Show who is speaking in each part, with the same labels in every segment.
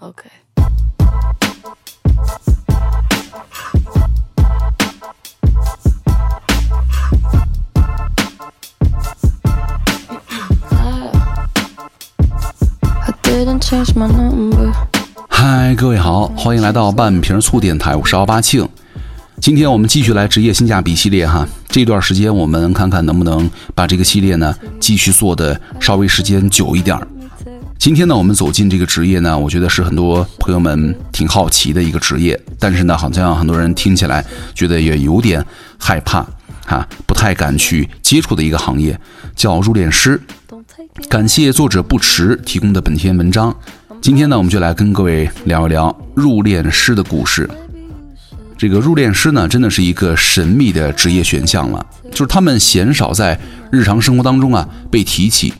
Speaker 1: OK。I didn't change my number.
Speaker 2: 嗨，各位好，欢迎来到半瓶醋电台，我是奥巴庆。今天我们继续来职业性价比系列哈，这段时间我们看看能不能把这个系列呢继续做的稍微时间久一点儿。今天呢，我们走进这个职业呢，我觉得是很多朋友们挺好奇的一个职业，但是呢，好像很多人听起来觉得也有点害怕哈，不太敢去接触的一个行业，叫入殓师。感谢作者不迟提供的本篇文章。今天呢，我们就来跟各位聊一聊入殓师的故事。这个入殓师呢，真的是一个神秘的职业选项了，就是他们鲜少在日常生活当中啊被提起。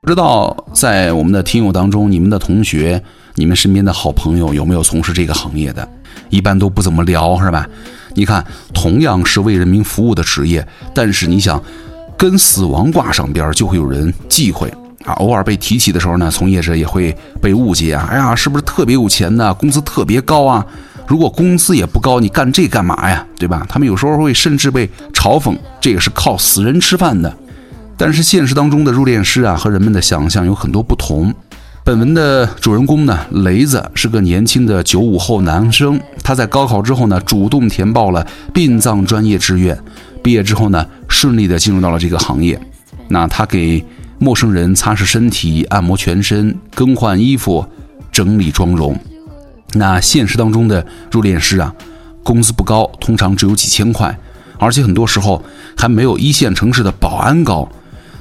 Speaker 2: 不知道在我们的听友当中，你们的同学、你们身边的好朋友有没有从事这个行业的？一般都不怎么聊，是吧？你看，同样是为人民服务的职业，但是你想，跟死亡挂上边，就会有人忌讳啊。偶尔被提起的时候呢，从业者也会被误解啊。哎呀，是不是特别有钱呢？工资特别高啊？如果工资也不高，你干这干嘛呀？对吧？他们有时候会甚至被嘲讽，这个是靠死人吃饭的。但是现实当中的入殓师啊，和人们的想象有很多不同。本文的主人公呢，雷子是个年轻的九五后男生，他在高考之后呢，主动填报了殡葬专业志愿，毕业之后呢，顺利的进入到了这个行业。那他给陌生人擦拭身体、按摩全身、更换衣服、整理妆容。那现实当中的入殓师啊，工资不高，通常只有几千块，而且很多时候还没有一线城市的保安高。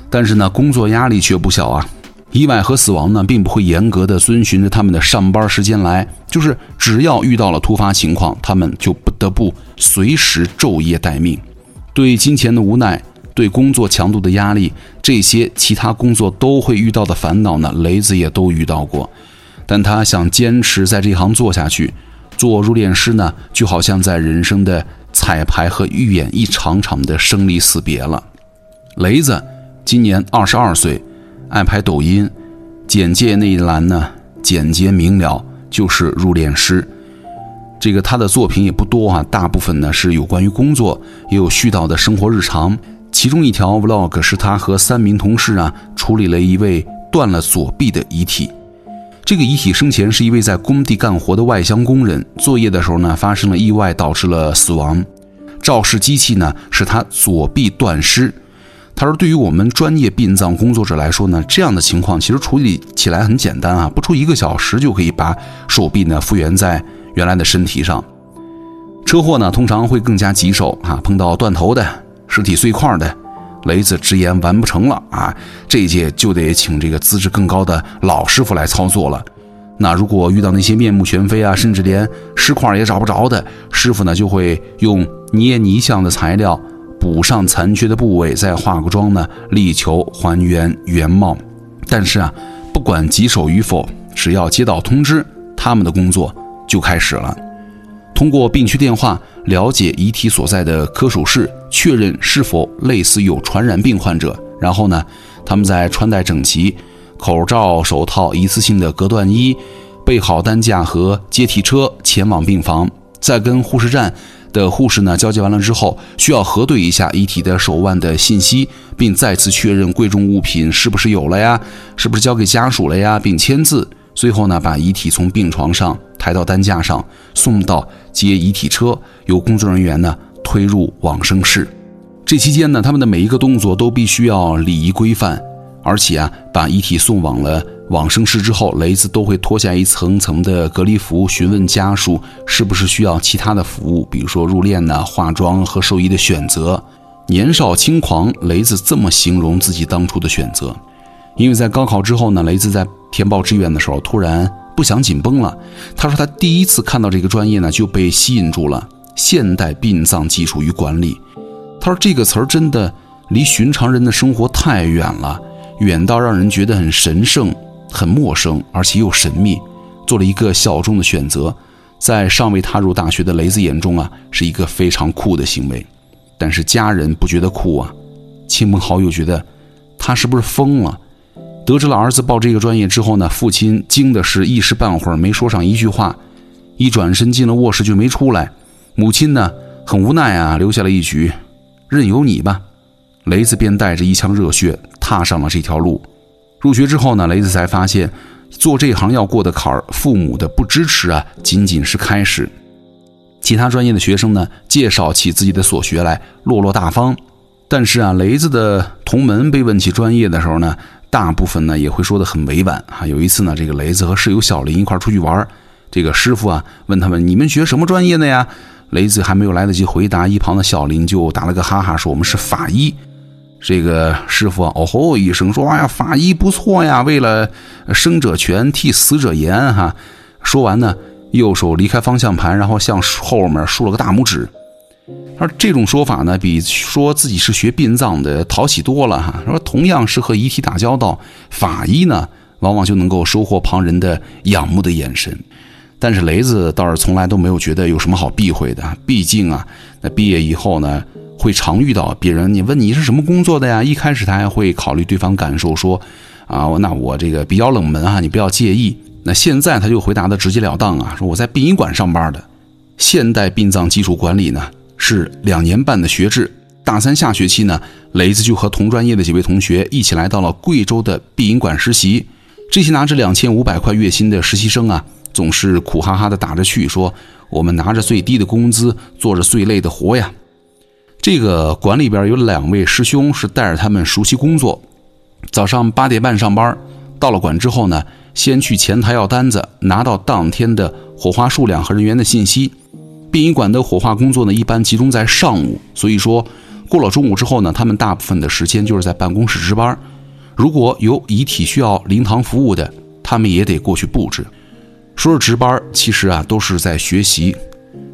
Speaker 2: 但是呢，工作压力却不小啊。意外和死亡呢，并不会严格的遵循着他们的上班时间来，就是只要遇到了突发情况，他们就不得不随时昼夜待命。对金钱的无奈，对工作强度的压力，这些其他工作都会遇到的烦恼呢，雷子也都遇到过。但他想坚持在这行做下去，做入殓师呢，就好像在人生的彩排和预演一场场的生离死别了。雷子今年二十二岁，爱拍抖音，简介那一栏呢简洁明了，就是入殓师。这个他的作品也不多啊，大部分呢是有关于工作，也有絮叨的生活日常。其中一条 vlog 是他和三名同事啊处理了一位断了左臂的遗体。这个遗体生前是一位在工地干活的外乡工人，作业的时候呢发生了意外，导致了死亡。肇事机器呢使他左臂断失。他说：“对于我们专业殡葬工作者来说呢，这样的情况其实处理起来很简单啊，不出一个小时就可以把手臂呢复原在原来的身体上。车祸呢通常会更加棘手啊，碰到断头的、尸体碎块的，雷子直言完不成了啊，这一届就得请这个资质更高的老师傅来操作了。那如果遇到那些面目全非啊，甚至连尸块也找不着的，师傅呢就会用捏泥像的材料。”补上残缺的部位，再化个妆呢，力求还原原貌。但是啊，不管棘手与否，只要接到通知，他们的工作就开始了。通过病区电话了解遗体所在的科属室，确认是否类似有传染病患者。然后呢，他们再穿戴整齐，口罩、手套、一次性的隔断衣，备好担架和接替车前往病房，再跟护士站。的护士呢交接完了之后，需要核对一下遗体的手腕的信息，并再次确认贵重物品是不是有了呀，是不是交给家属了呀，并签字。最后呢，把遗体从病床上抬到担架上，送到接遗体车，由工作人员呢推入往生室。这期间呢，他们的每一个动作都必须要礼仪规范，而且啊，把遗体送往了。往生室之后，雷子都会脱下一层层的隔离服，询问家属是不是需要其他的服务，比如说入殓呐、化妆和寿衣的选择。年少轻狂，雷子这么形容自己当初的选择。因为在高考之后呢，雷子在填报志愿的时候突然不想紧绷了。他说他第一次看到这个专业呢，就被吸引住了。现代殡葬技术与管理，他说这个词儿真的离寻常人的生活太远了，远到让人觉得很神圣。很陌生，而且又神秘，做了一个小众的选择，在尚未踏入大学的雷子眼中啊，是一个非常酷的行为。但是家人不觉得酷啊，亲朋好友觉得他是不是疯了？得知了儿子报这个专业之后呢，父亲惊的是一时半会儿没说上一句话，一转身进了卧室就没出来。母亲呢很无奈啊，留下了一句：“任由你吧。”雷子便带着一腔热血踏上了这条路。入学之后呢，雷子才发现，做这行要过的坎儿，父母的不支持啊，仅仅是开始。其他专业的学生呢，介绍起自己的所学来，落落大方。但是啊，雷子的同门被问起专业的时候呢，大部分呢也会说的很委婉啊。有一次呢，这个雷子和室友小林一块出去玩，这个师傅啊问他们：“你们学什么专业的呀？”雷子还没有来得及回答，一旁的小林就打了个哈哈说：“我们是法医。”这个师傅啊哦吼一声说：“哎呀，法医不错呀，为了生者全，替死者言哈。”说完呢，右手离开方向盘，然后向后面竖了个大拇指。而这种说法呢，比说自己是学殡葬的讨喜多了哈。说同样是和遗体打交道，法医呢，往往就能够收获旁人的仰慕的眼神。但是雷子倒是从来都没有觉得有什么好避讳的，毕竟啊，那毕业以后呢，会常遇到别人，你问你是什么工作的呀？一开始他还会考虑对方感受，说啊，那我这个比较冷门啊，你不要介意。那现在他就回答的直截了当啊，说我在殡仪馆上班的，现代殡葬技术管理呢。是两年半的学制，大三下学期呢，雷子就和同专业的几位同学一起来到了贵州的殡仪馆实习。这些拿着两千五百块月薪的实习生啊，总是苦哈哈的打着趣说：“我们拿着最低的工资，做着最累的活呀。”这个馆里边有两位师兄是带着他们熟悉工作。早上八点半上班，到了馆之后呢，先去前台要单子，拿到当天的火化数量和人员的信息。殡仪馆的火化工作呢，一般集中在上午，所以说过了中午之后呢，他们大部分的时间就是在办公室值班。如果有遗体需要灵堂服务的，他们也得过去布置。说是值班，其实啊都是在学习。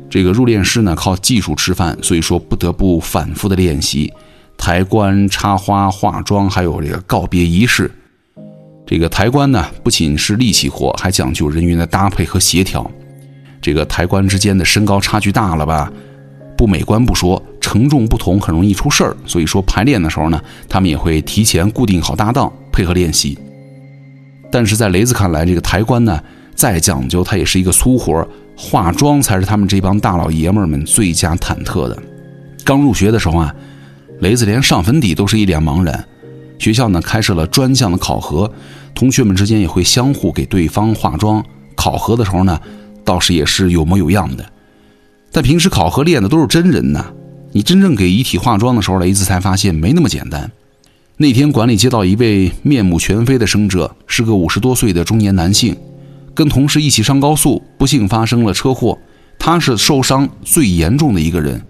Speaker 2: 这个入殓师呢靠技术吃饭，所以说不得不反复的练习抬棺、插花、化妆，还有这个告别仪式。这个抬棺呢不仅是力气活，还讲究人员的搭配和协调。这个抬棺之间的身高差距大了吧？不美观不说，承重不同很容易出事儿。所以说排练的时候呢，他们也会提前固定好搭档，配合练习。但是在雷子看来，这个抬棺呢再讲究，它也是一个粗活化妆才是他们这帮大老爷们儿们最佳忐忑的。刚入学的时候啊，雷子连上粉底都是一脸茫然。学校呢开设了专项的考核，同学们之间也会相互给对方化妆。考核的时候呢。倒是也是有模有样的，但平时考核练的都是真人呐。你真正给遗体化妆的时候，雷子才发现没那么简单。那天馆里接到一位面目全非的生者，是个五十多岁的中年男性，跟同事一起上高速，不幸发生了车祸。他是受伤最严重的一个人，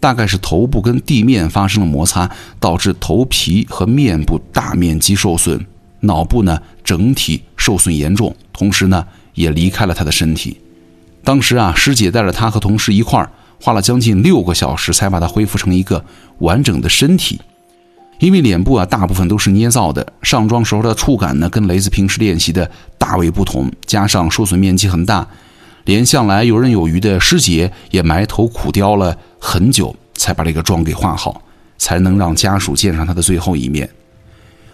Speaker 2: 大概是头部跟地面发生了摩擦，导致头皮和面部大面积受损，脑部呢整体受损严重，同时呢也离开了他的身体。当时啊，师姐带着他和同事一块儿，花了将近六个小时才把他恢复成一个完整的身体。因为脸部啊大部分都是捏造的，上妆时候的触感呢跟雷子平时练习的大为不同，加上受损面积很大，连向来游刃有余的师姐也埋头苦雕了很久，才把这个妆给画好，才能让家属见上他的最后一面。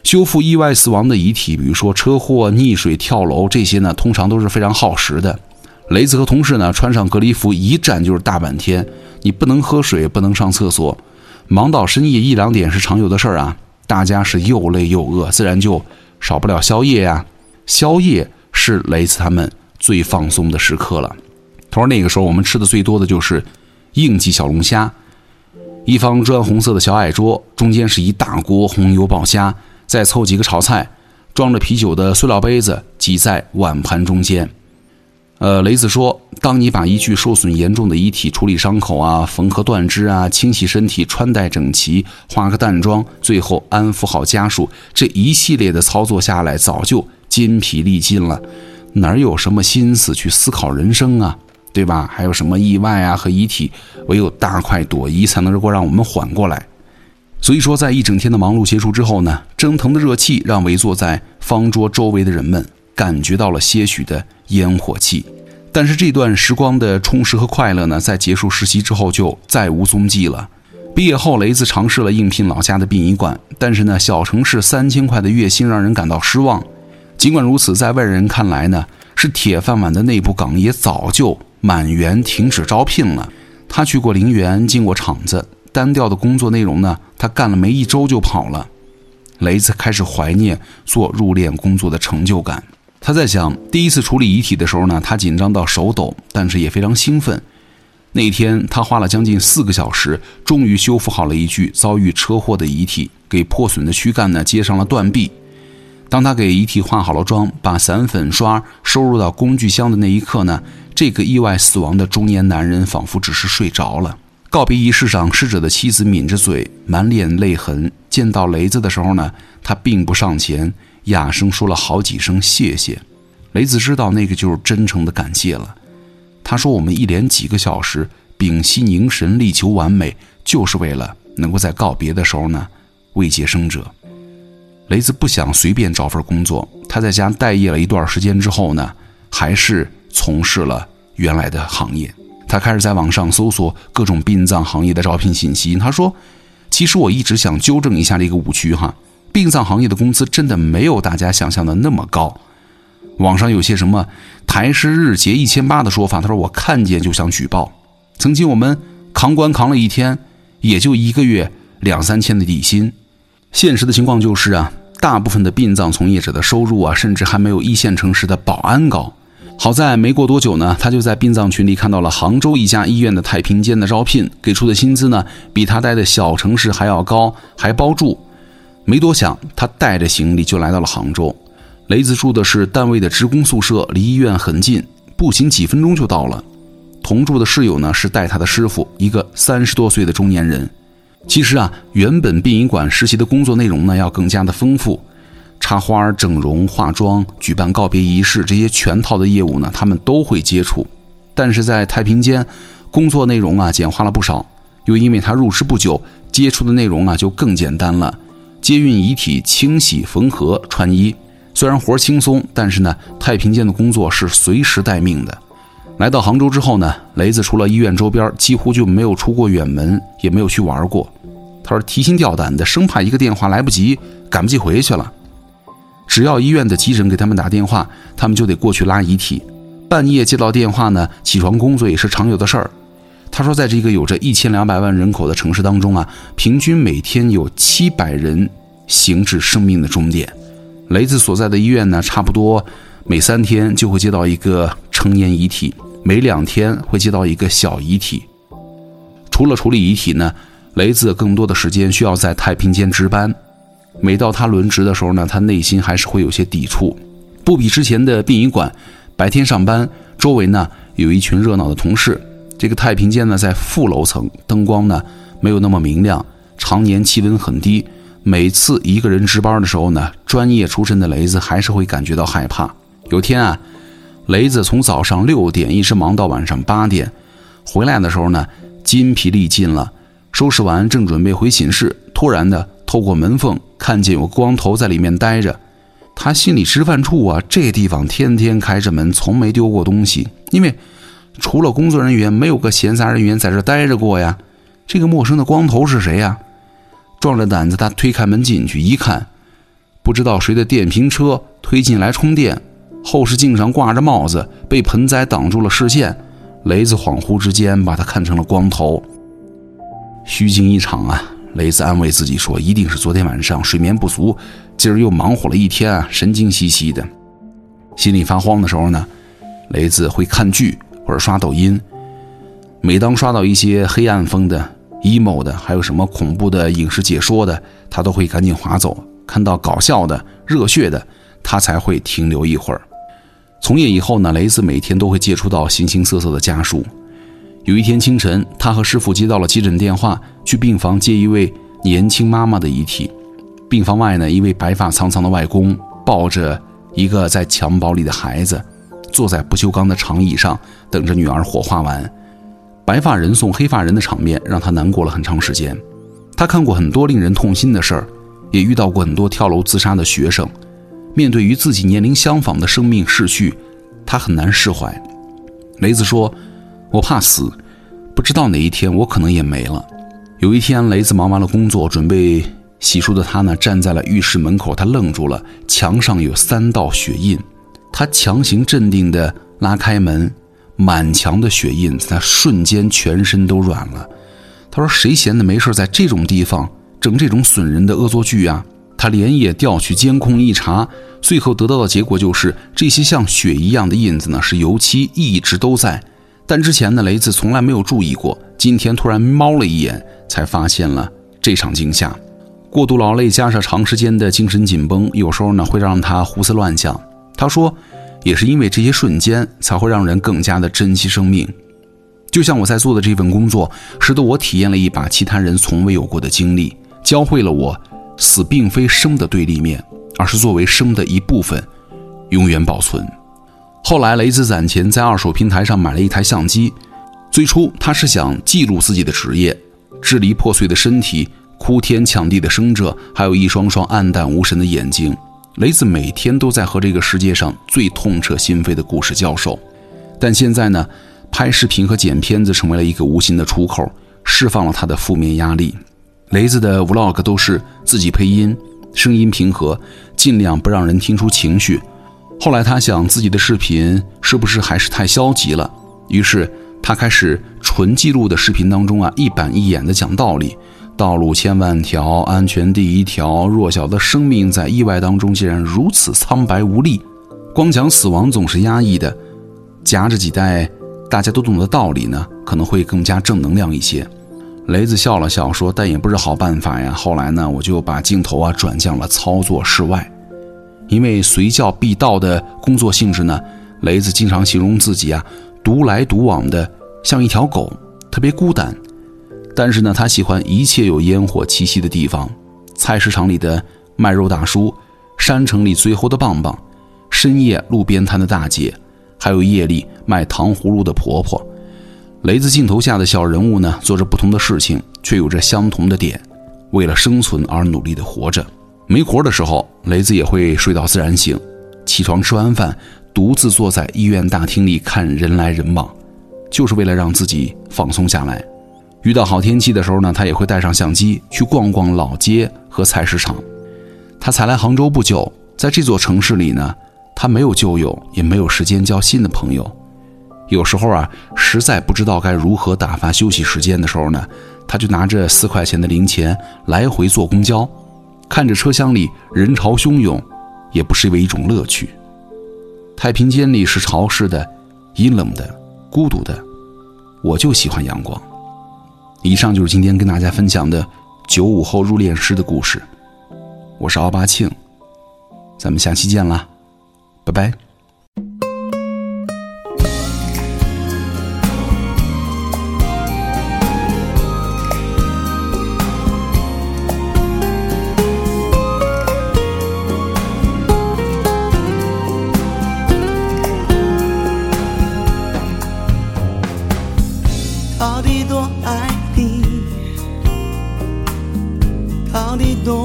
Speaker 2: 修复意外死亡的遗体，比如说车祸、溺水、跳楼这些呢，通常都是非常耗时的。雷子和同事呢，穿上隔离服，一站就是大半天。你不能喝水，不能上厕所，忙到深夜一两点是常有的事儿啊。大家是又累又饿，自然就少不了宵夜呀。宵夜是雷子他们最放松的时刻了。他说那个时候我们吃的最多的就是应季小龙虾，一方砖红色的小矮桌，中间是一大锅红油爆虾，再凑几个炒菜，装着啤酒的塑料杯子挤在碗盘中间。呃，雷子说：“当你把一具受损严重的遗体处理伤口啊、缝合断肢啊、清洗身体、穿戴整齐、化个淡妆，最后安抚好家属，这一系列的操作下来，早就筋疲力尽了，哪有什么心思去思考人生啊？对吧？还有什么意外啊和遗体？唯有大快朵颐，才能够让我们缓过来。所以说，在一整天的忙碌结束之后呢，蒸腾的热气让围坐在方桌周围的人们。”感觉到了些许的烟火气，但是这段时光的充实和快乐呢，在结束实习之后就再无踪迹了。毕业后，雷子尝试了应聘老家的殡仪馆，但是呢，小城市三千块的月薪让人感到失望。尽管如此，在外人看来呢，是铁饭碗的内部岗也早就满员停止招聘了。他去过陵园，进过厂子，单调的工作内容呢，他干了没一周就跑了。雷子开始怀念做入殓工作的成就感。他在想，第一次处理遗体的时候呢，他紧张到手抖，但是也非常兴奋。那天，他花了将近四个小时，终于修复好了一具遭遇车祸的遗体，给破损的躯干呢接上了断臂。当他给遗体化好了妆，把散粉刷收入到工具箱的那一刻呢，这个意外死亡的中年男人仿佛只是睡着了。告别仪式上，逝者的妻子抿着嘴，满脸泪痕。见到雷子的时候呢，他并不上前，哑声说了好几声谢谢。雷子知道那个就是真诚的感谢了。他说：“我们一连几个小时屏息凝神，力求完美，就是为了能够在告别的时候呢，慰藉生者。”雷子不想随便找份工作，他在家待业了一段时间之后呢，还是从事了原来的行业。他开始在网上搜索各种殡葬行业的招聘信息。他说：“其实我一直想纠正一下这个误区哈，殡葬行业的工资真的没有大家想象的那么高。网上有些什么台师日结一千八的说法，他说我看见就想举报。曾经我们扛棺扛了一天，也就一个月两三千的底薪。现实的情况就是啊。”大部分的殡葬从业者的收入啊，甚至还没有一线城市的保安高。好在没过多久呢，他就在殡葬群里看到了杭州一家医院的太平间的招聘，给出的薪资呢比他待的小城市还要高，还包住。没多想，他带着行李就来到了杭州。雷子住的是单位的职工宿舍，离医院很近，步行几分钟就到了。同住的室友呢是带他的师傅，一个三十多岁的中年人。其实啊，原本殡仪馆实习的工作内容呢要更加的丰富，插花、整容、化妆、举办告别仪式这些全套的业务呢，他们都会接触。但是在太平间，工作内容啊简化了不少，又因为他入职不久，接触的内容啊就更简单了：接运遗体、清洗、缝合、穿衣。虽然活轻松，但是呢，太平间的工作是随时待命的。来到杭州之后呢，雷子除了医院周边，几乎就没有出过远门，也没有去玩过。他说提心吊胆的，生怕一个电话来不及，赶不及回去了。只要医院的急诊给他们打电话，他们就得过去拉遗体。半夜接到电话呢，起床工作也是常有的事儿。他说，在这个有着一千两百万人口的城市当中啊，平均每天有七百人行至生命的终点。雷子所在的医院呢，差不多每三天就会接到一个成年遗体。每两天会接到一个小遗体。除了处理遗体呢，雷子更多的时间需要在太平间值班。每到他轮值的时候呢，他内心还是会有些抵触。不比之前的殡仪馆，白天上班，周围呢有一群热闹的同事。这个太平间呢在负楼层，灯光呢没有那么明亮，常年气温很低。每次一个人值班的时候呢，专业出身的雷子还是会感觉到害怕。有天啊。雷子从早上六点一直忙到晚上八点，回来的时候呢，筋疲力尽了。收拾完，正准备回寝室，突然的透过门缝看见有个光头在里面待着。他心里吃饭处啊，这地方天天开着门，从没丢过东西，因为除了工作人员，没有个闲杂人员在这待着过呀。这个陌生的光头是谁呀？壮着胆子，他推开门进去一看，不知道谁的电瓶车推进来充电。后视镜上挂着帽子，被盆栽挡住了视线。雷子恍惚之间把他看成了光头。虚惊一场啊！雷子安慰自己说：“一定是昨天晚上睡眠不足，今儿又忙活了一天啊，神经兮兮的。”心里发慌的时候呢，雷子会看剧或者刷抖音。每当刷到一些黑暗风的、emo 的，还有什么恐怖的影视解说的，他都会赶紧划走。看到搞笑的、热血的，他才会停留一会儿。从业以后呢，雷子每天都会接触到形形色色的家属。有一天清晨，他和师傅接到了急诊电话，去病房接一位年轻妈妈的遗体。病房外呢，一位白发苍苍的外公抱着一个在襁褓里的孩子，坐在不锈钢的长椅上，等着女儿火化完。白发人送黑发人的场面让他难过了很长时间。他看过很多令人痛心的事儿，也遇到过很多跳楼自杀的学生。面对与自己年龄相仿的生命逝去，他很难释怀。雷子说：“我怕死，不知道哪一天我可能也没了。有一天，雷子忙完了工作，准备洗漱的他呢，站在了浴室门口，他愣住了，墙上有三道血印。他强行镇定地拉开门，满墙的血印，他瞬间全身都软了。他说：“谁闲的没事在这种地方整这种损人的恶作剧啊？”他连夜调取监控一查，最后得到的结果就是这些像血一样的印子呢是油漆，一直都在。但之前呢，雷子从来没有注意过，今天突然猫了一眼，才发现了这场惊吓。过度劳累加上长时间的精神紧绷，有时候呢会让他胡思乱想。他说，也是因为这些瞬间，才会让人更加的珍惜生命。就像我在做的这份工作，使得我体验了一把其他人从未有过的经历，教会了我。死并非生的对立面，而是作为生的一部分，永远保存。后来，雷子攒钱在二手平台上买了一台相机。最初，他是想记录自己的职业，支离破碎的身体，哭天抢地的生者，还有一双双黯淡无神的眼睛。雷子每天都在和这个世界上最痛彻心扉的故事交手。但现在呢，拍视频和剪片子成为了一个无形的出口，释放了他的负面压力。雷子的 vlog 都是自己配音，声音平和，尽量不让人听出情绪。后来他想自己的视频是不是还是太消极了，于是他开始纯记录的视频当中啊，一板一眼的讲道理：道路千万条，安全第一条。弱小的生命在意外当中竟然如此苍白无力，光讲死亡总是压抑的，夹着几袋大家都懂的道理呢，可能会更加正能量一些。雷子笑了笑说：“但也不是好办法呀。后来呢，我就把镜头啊转向了操作室外，因为随叫必到的工作性质呢，雷子经常形容自己啊独来独往的像一条狗，特别孤单。但是呢，他喜欢一切有烟火气息的地方，菜市场里的卖肉大叔，山城里最后的棒棒，深夜路边摊的大姐，还有夜里卖糖葫芦的婆婆。”雷子镜头下的小人物呢，做着不同的事情，却有着相同的点，为了生存而努力的活着。没活的时候，雷子也会睡到自然醒，起床吃完饭，独自坐在医院大厅里看人来人往，就是为了让自己放松下来。遇到好天气的时候呢，他也会带上相机去逛逛老街和菜市场。他才来杭州不久，在这座城市里呢，他没有旧友，也没有时间交新的朋友。有时候啊，实在不知道该如何打发休息时间的时候呢，他就拿着四块钱的零钱来回坐公交，看着车厢里人潮汹涌，也不失为一种乐趣。太平间里是潮湿的、阴冷的、孤独的，我就喜欢阳光。以上就是今天跟大家分享的九五后入殓师的故事。我是奥巴庆，咱们下期见啦，拜拜。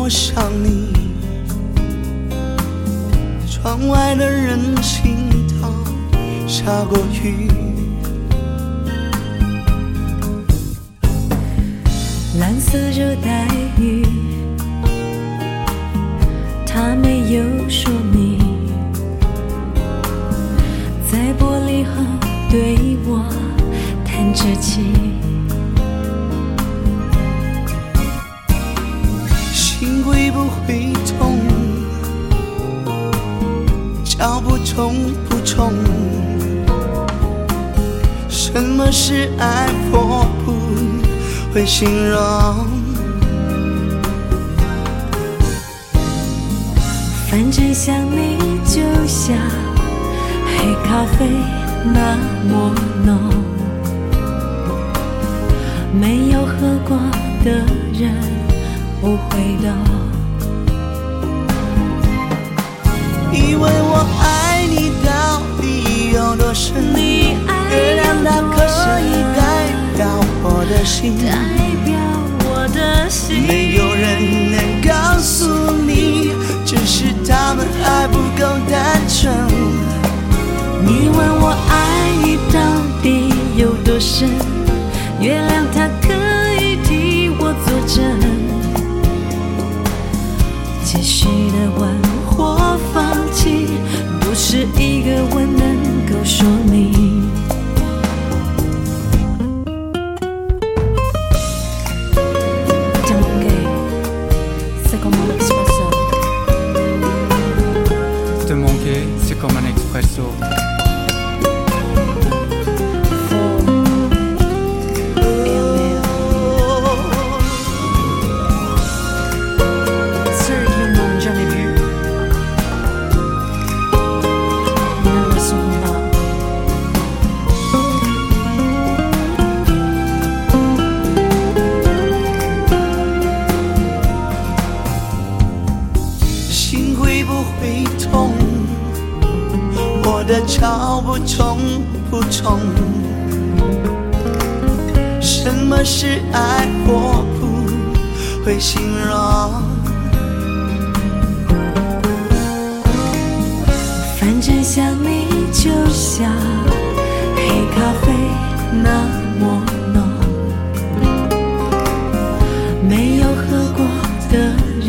Speaker 3: 我想你，窗外的人行道下过雨，
Speaker 4: 蓝色热带雨，他没有说明，在玻璃后对我弹着琴。
Speaker 3: 悲痛？脚步重不重？什么是爱？我不会形容。
Speaker 4: 反正想你就像黑咖啡那么浓，没有喝过的人。不会懂，
Speaker 3: 以为我爱你到底有多深？月亮它可以代表我的心代表我的心，没有人能告诉你，只是他们还不够单纯。
Speaker 4: 你问我爱你到底有多深？是一个吻能够说明。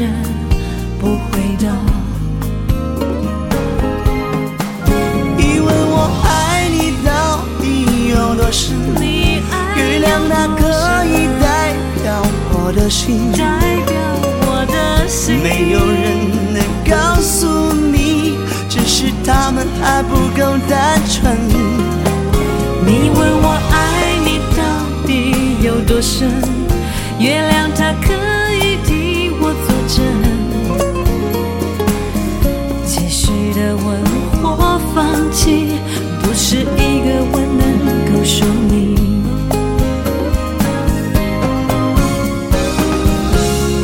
Speaker 4: 人不会懂。
Speaker 3: 你问我爱你到底有多深？月亮它可以代表我的心，
Speaker 4: 代表我的心，
Speaker 3: 没有人能告诉你，只是他们还不够单纯。
Speaker 4: 你问我爱你到底有多深？月亮它可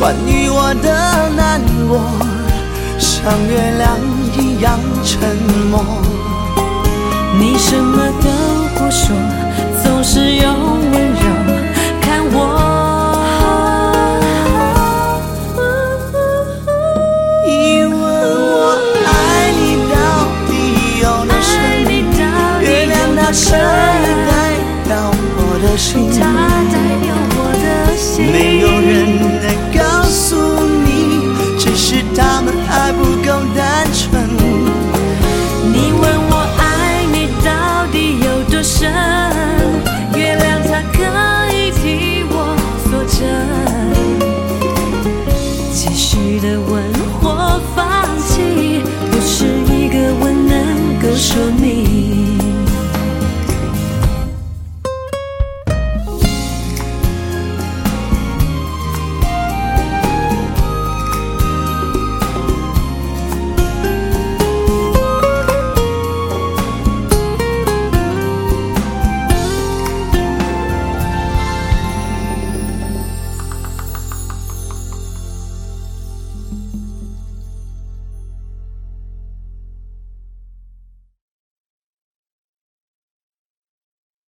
Speaker 3: 关于我的难过，像月亮一样沉默。
Speaker 4: 你什么都不说，总是用温柔看我。
Speaker 3: 你问我爱你到底有多代表我的心，
Speaker 4: 它代表我的心。
Speaker 3: 没有人能告诉你，只是他们还不够单纯。
Speaker 4: 你问我爱你到底有多深？月亮它可以替我作证。继续的问或放弃，不是一个吻能够说明。